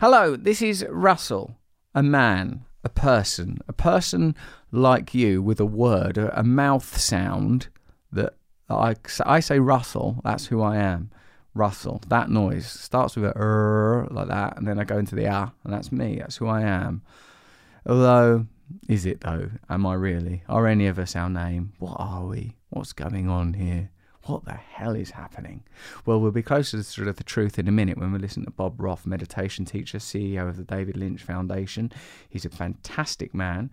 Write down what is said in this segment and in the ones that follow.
Hello, this is Russell, a man, a person, a person like you with a word, a, mouth sound that I, I say Russell, that's who I am. Russell, that noise starts with a er, like that, and then I go into the ah, and that's me, that's who I am. Although, is it though? Am I really? Are any of us our name? What are we? What's going on here? What the hell is happening? Well, we'll be closer to sort of the truth in a minute when we listen to Bob Roth, meditation teacher, CEO of the David Lynch Foundation. He's a fantastic man.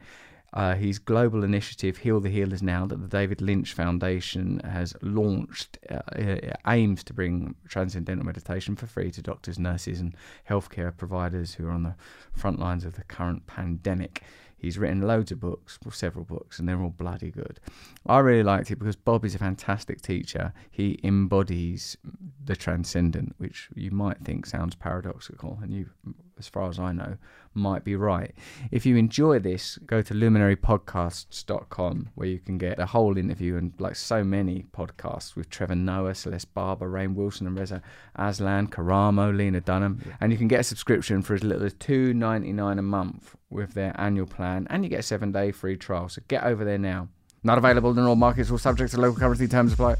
Uh, his global initiative, Heal the Healers Now, that the David Lynch Foundation has launched, uh, uh, aims to bring transcendental meditation for free to doctors, nurses, and healthcare providers who are on the front lines of the current pandemic. He's written loads of books, well, several books, and they're all bloody good. I really liked it because Bob is a fantastic teacher. He embodies the transcendent, which you might think sounds paradoxical, and you, as far as I know, might be right. If you enjoy this, go to luminarypodcasts.com where you can get a whole interview and like so many podcasts with Trevor Noah, Celeste Barber, Rainn Wilson, and Reza Aslan, Karamo, Lena Dunham. And you can get a subscription for as little as two ninety nine a month with their annual plan, and you get a seven day free trial. So get over there now. Not available in all markets or subject to local currency terms apply.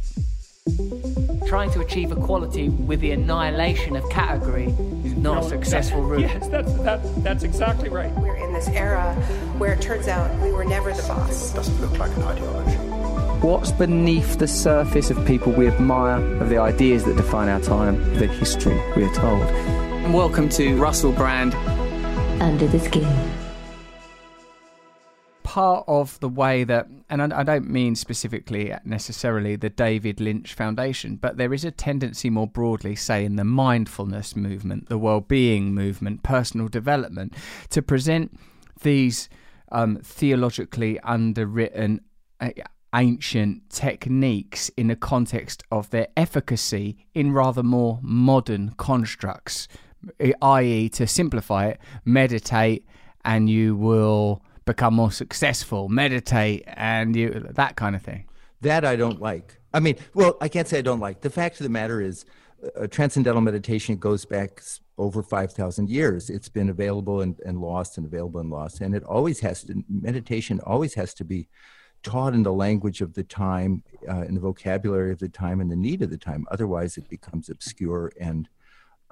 Trying to achieve equality with the annihilation of category is not no, a successful that, route. Yes, that's, that, that's exactly right. We're in this era where it turns out we were never the boss. It doesn't look like an ideology. What's beneath the surface of people we admire, of the ideas that define our time, the history we are told? And welcome to Russell Brand. Under the Skin part of the way that, and I, don't mean specifically necessarily the David Lynch Foundation, but there is a tendency more broadly, say, in the mindfulness movement, the well being movement, personal development, to present these um, theologically underwritten. Uh, ancient techniques in the context of their efficacy in rather more modern constructs, i.e., to simplify it, meditate and you will become more successful, meditate, and you that kind of thing. That I don't like. I mean, well, I can't say I don't like. The fact of the matter is, uh, transcendental meditation goes back over 5,000 years. It's been available and, and lost and available and lost. And it always has to, meditation always has to be taught in the language of the time, uh, in the vocabulary of the time, and the need of the time. Otherwise, it becomes obscure and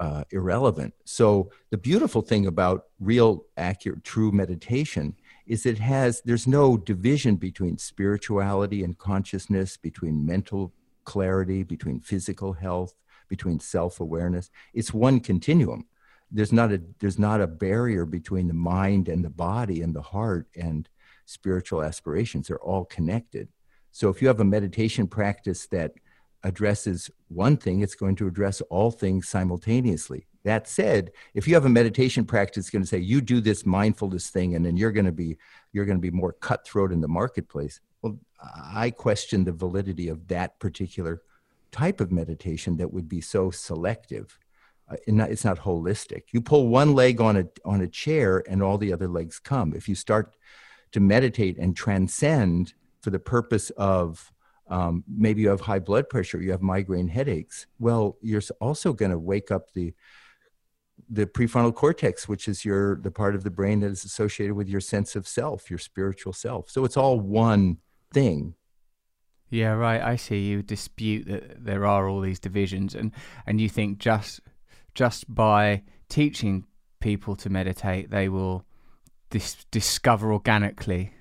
uh, irrelevant. So, the beautiful thing about real, accurate, true meditation is it has there's no division between spirituality and consciousness between mental clarity between physical health between self-awareness. It's one continuum. There's not a there's not a barrier between the mind and the body and the heart and spiritual aspirations. They're all connected. So if you have a meditation practice that addresses one thing it's going to address all things simultaneously that said, if you have a meditation practice, going to say you do this mindfulness thing, and then you're going to be you're going to be more cutthroat in the marketplace. Well, I question the validity of that particular type of meditation that would be so selective. Uh, not, it's not holistic. You pull one leg on a on a chair, and all the other legs come. If you start to meditate and transcend for the purpose of um, maybe you have high blood pressure, you have migraine headaches. Well, you're also going to wake up the the prefrontal cortex which is your the part of the brain that is associated with your sense of self your spiritual self. So it's all one thing. Yeah right i see you dispute that there are all these divisions and and you think just just by teaching people to meditate they will dis- discover organically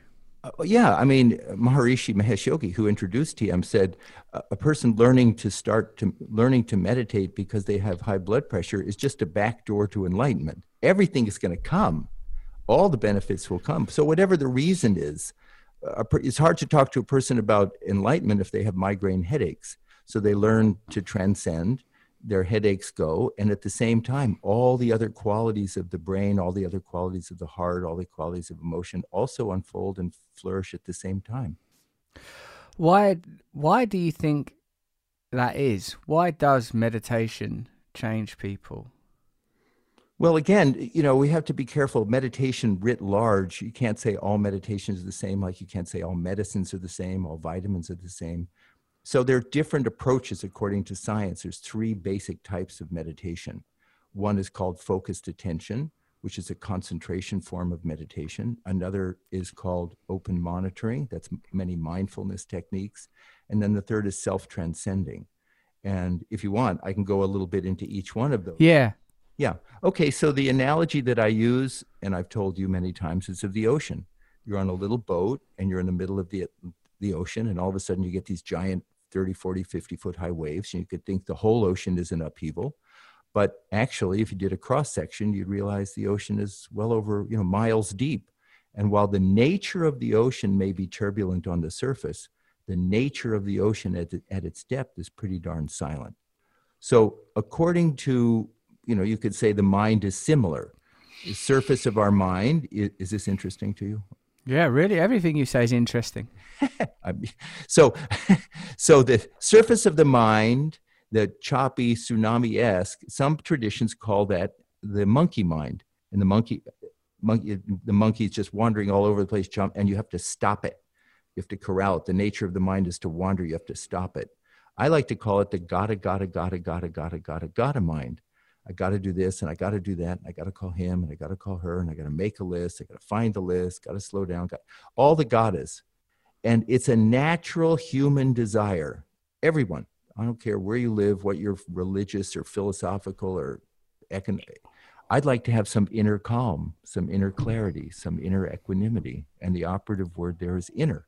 uh, yeah, I mean, Maharishi Mahesh Yogi, who introduced TM, said a person learning to start to learning to meditate because they have high blood pressure is just a back door to enlightenment. Everything is going to come, all the benefits will come. So whatever the reason is, it's hard to talk to a person about enlightenment if they have migraine headaches. So they learn to transcend their headaches go and at the same time all the other qualities of the brain all the other qualities of the heart all the qualities of emotion also unfold and flourish at the same time. Why why do you think that is? Why does meditation change people? Well again you know we have to be careful. Meditation writ large you can't say all meditations are the same like you can't say all medicines are the same all vitamins are the same so there are different approaches according to science. There's three basic types of meditation. one is called focused attention, which is a concentration form of meditation. Another is called open monitoring. That's many mindfulness techniques. And then the third is self transcending. And if you want, I can go a little bit into each one of those. Yeah. Yeah. Okay. So the analogy that I use, and I've told you many times, is of the ocean. You're on a little boat and you're in the middle of the, the ocean, and all of a sudden you get these giant 30, 40, 50 foot high waves, and you could think the whole ocean is in upheaval. But actually, if you did a cross section, you'd realize the ocean is well over you know miles deep. And while the nature of the ocean may be turbulent on the surface, the nature of the ocean at, at its depth is pretty darn silent. So, according to you know, you could say the mind is similar. The surface of our mind is, is this interesting to you? Yeah, really. Everything you say is interesting. so, so the surface of the mind the choppy tsunami esque. Some traditions call that the monkey mind, and the monkey, monkey, the monkey is just wandering all over the place, jump, and you have to stop it. You have to corral it. The nature of the mind is to wander. You have to stop it. I like to call it the gotta, gotta, gotta, gotta, gotta, gotta, gotta mind. I got to do this and I got to do that. And I got to call him and I got to call her and I got to make a list. I got to find the list, got to slow down, got all the gottas. And it's a natural human desire. Everyone, I don't care where you live, what you're religious or philosophical or economic. I'd like to have some inner calm, some inner clarity, some inner equanimity. And the operative word there is inner.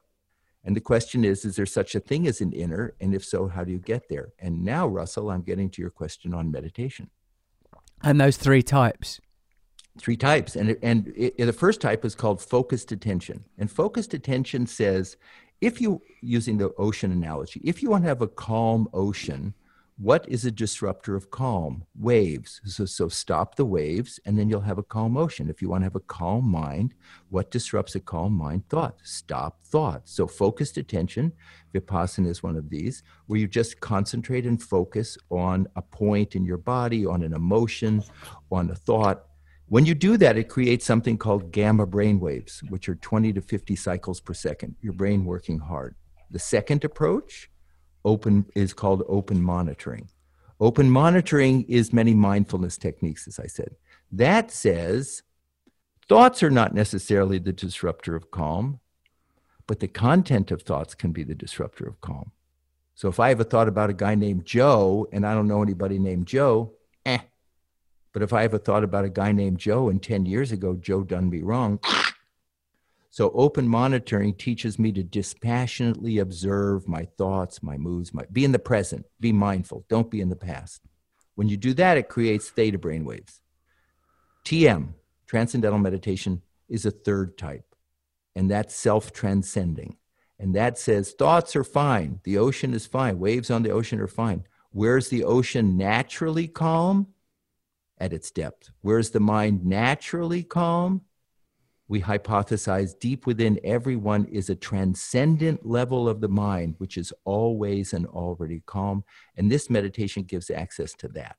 And the question is, is there such a thing as an inner? And if so, how do you get there? And now, Russell, I'm getting to your question on meditation. And those three types. Three types. And, and it, the first type is called focused attention. And focused attention says if you using the ocean analogy if you want to have a calm ocean what is a disruptor of calm? Waves. So, so stop the waves and then you'll have a calm ocean if you want to have a calm mind what disrupts a calm mind? Thought. Stop thought. So focused attention vipassana is one of these where you just concentrate and focus on a point in your body on an emotion on a thought. When you do that, it creates something called gamma brain waves, which are 20 to 50 cycles per second, your brain working hard. The second approach open is called open monitoring. Open monitoring is many mindfulness techniques, as I said. That says thoughts are not necessarily the disruptor of calm, but the content of thoughts can be the disruptor of calm. So if I have a thought about a guy named Joe and I don't know anybody named Joe, eh, but if I have a thought about a guy named Joe and 10 years ago, Joe done me wrong. So open monitoring teaches me to dispassionately observe my thoughts, my moods, my be in the present, be mindful, don't be in the past. When you do that, it creates theta brainwaves. TM, transcendental meditation, is a third type, and that's self-transcending. And that says thoughts are fine, the ocean is fine, waves on the ocean are fine. Where's the ocean naturally calm? at its depth. Where's the mind naturally calm, we hypothesize deep within everyone is a transcendent level of the mind, which is always and already calm. And this meditation gives access to that.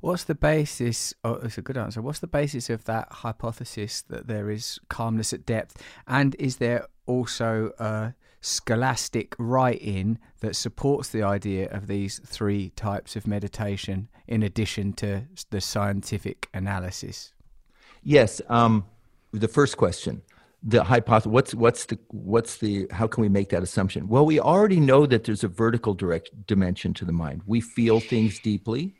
What's the basis? Oh, it's a good answer. What's the basis of that hypothesis that there is calmness at depth? And is there also a scholastic writing that supports the idea of these three types of meditation in addition to the scientific analysis? Yes. Um, the first question the hypothesis what's what's the what's the how can we make that assumption? Well we already know that there's a vertical direct dimension to the mind. We feel things deeply.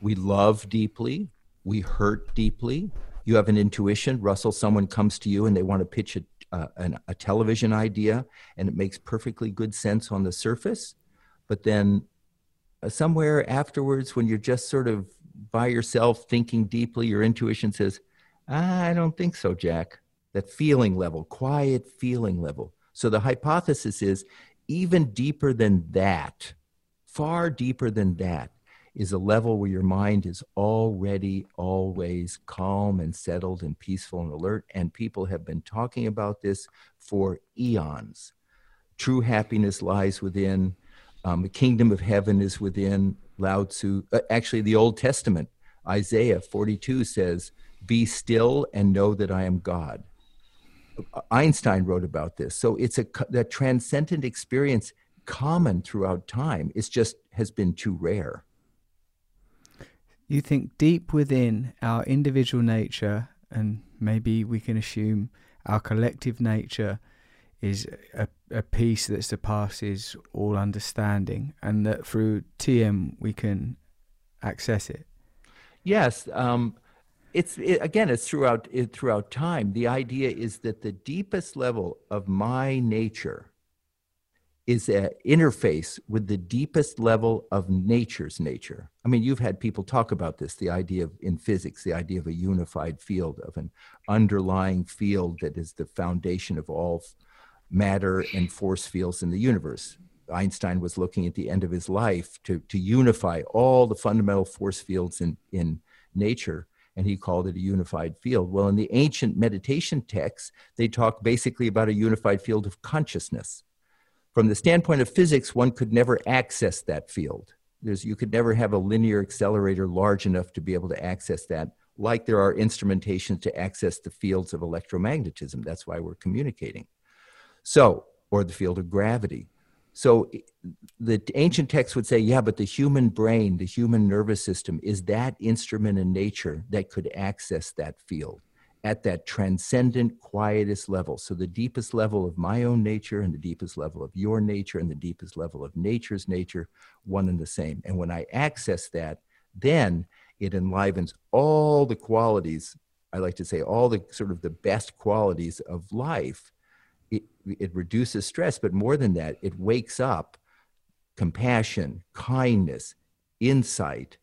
We love deeply. We hurt deeply. You have an intuition. Russell someone comes to you and they want to pitch a, uh, an, a television idea and it makes perfectly good sense on the surface. But then uh, somewhere afterwards when you're just sort of by yourself thinking deeply your intuition says i don't think so jack that feeling level quiet feeling level so the hypothesis is even deeper than that far deeper than that is a level where your mind is already always calm and settled and peaceful and alert. And people have been talking about this for eons. True happiness lies within, um, the kingdom of heaven is within. Lao Tzu, uh, actually, the Old Testament, Isaiah 42 says, Be still and know that I am God. Einstein wrote about this. So it's a that transcendent experience common throughout time. It's just has been too rare. You think deep within our individual nature, and maybe we can assume our collective nature is a, a peace that surpasses all understanding, and that through TM we can access it. Yes, um, it's it, again, it's throughout it, throughout time. The idea is that the deepest level of my nature is an interface with the deepest level of nature's nature. I mean, you've had people talk about this the idea of, in physics, the idea of a unified field, of an underlying field that is the foundation of all matter and force fields in the universe. Einstein was looking at the end of his life to, to unify all the fundamental force fields in, in nature, and he called it a unified field. Well, in the ancient meditation texts, they talk basically about a unified field of consciousness. From the standpoint of physics, one could never access that field. There's, you could never have a linear accelerator large enough to be able to access that, like there are instrumentations to access the fields of electromagnetism. That's why we're communicating. So, or the field of gravity. So the ancient texts would say, yeah, but the human brain, the human nervous system is that instrument in nature that could access that field at that transcendent, quietest level. So the deepest level of my own nature and the deepest level of your nature and the deepest level of nature's nature, one and the same. And when I access that, then it enlivens all the qualities, I like to say, all the sort of the best qualities of life it, reduces stress, but more than that, it wakes up compassion, kindness, insight,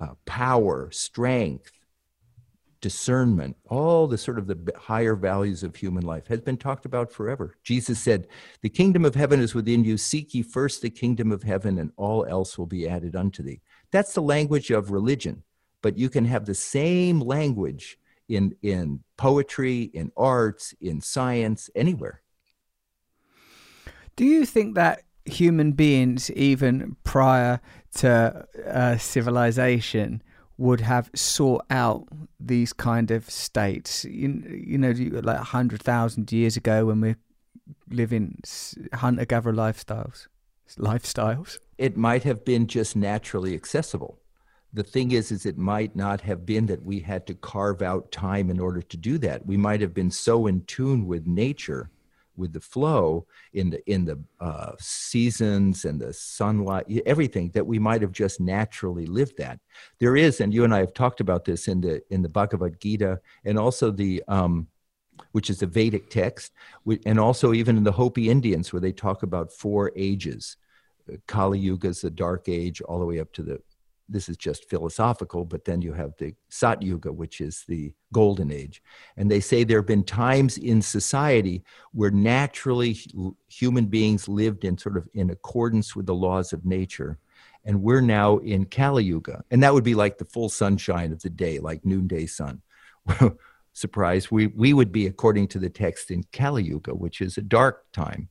uh, power, strength, discernment, all the sort of the higher values of human life has been talked about forever. Jesus said, The kingdom of heaven is within you. Seek ye first the kingdom of heaven, and all else will be added unto thee. That's the language of religion, but you can have the same language in, in poetry, in arts, in science, anywhere. Do you think that human beings, even prior to uh, civilization, would have sought out these kind of states? You, you know, like a hundred thousand years ago, when we're living hunter-gatherer lifestyles, lifestyles. It might have been just naturally accessible. The thing is, is it might not have been that we had to carve out time in order to do that. We might have been so in tune with nature with the flow in the in the uh, seasons and the sunlight everything that we might have just naturally lived that. There is and you and i have talked about this in the in the bhagavad gita and also the um, which is a vedic text and also even in the hopi indians where they talk about four ages kali yuga is the dark age all the way up to the this is just philosophical, but then you have the Sat Yuga, which is the golden age. And they say there have been times in society where naturally human beings lived in sort of in accordance with the laws of nature. And we're now in Kali Yuga. And that would be like the full sunshine of the day, like noonday sun. Surprise, we, we would be, according to the text, in Kali Yuga, which is a dark time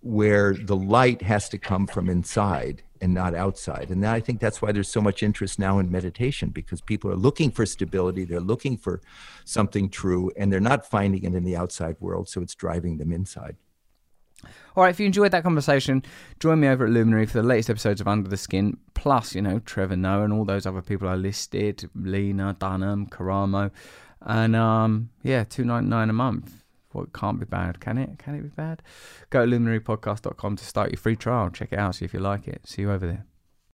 where the light has to come from inside and not outside. And I think that's why there's so much interest now in meditation because people are looking for stability, they're looking for something true, and they're not finding it in the outside world, so it's driving them inside. All right, if you enjoyed that conversation, join me over at Luminary for the latest episodes of Under the Skin, plus, you know, Trevor Noah and all those other people I listed, Lena, Dunham, Karamo. And um, yeah, two ninety nine a month well, it can't be bad, can it? Can it be bad? Go to luminarypodcast.com to start your free trial. Check it out, see if you like it. See you over there.